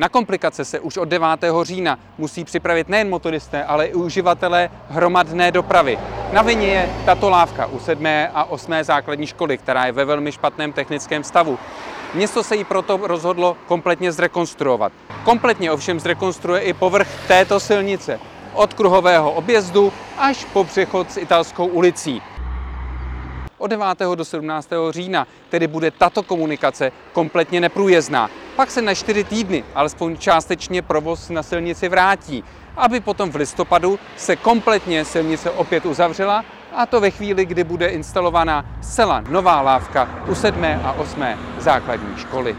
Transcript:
Na komplikace se už od 9. října musí připravit nejen motoristé, ale i uživatelé hromadné dopravy. Na vině je tato lávka u 7. a 8. základní školy, která je ve velmi špatném technickém stavu. Město se jí proto rozhodlo kompletně zrekonstruovat. Kompletně ovšem zrekonstruuje i povrch této silnice. Od kruhového objezdu až po přechod s italskou ulicí. Od 9. do 17. října tedy bude tato komunikace kompletně neprůjezdná. Pak se na čtyři týdny alespoň částečně provoz na silnici vrátí, aby potom v listopadu se kompletně silnice opět uzavřela a to ve chvíli, kdy bude instalovaná zcela nová lávka u 7. a 8. základní školy.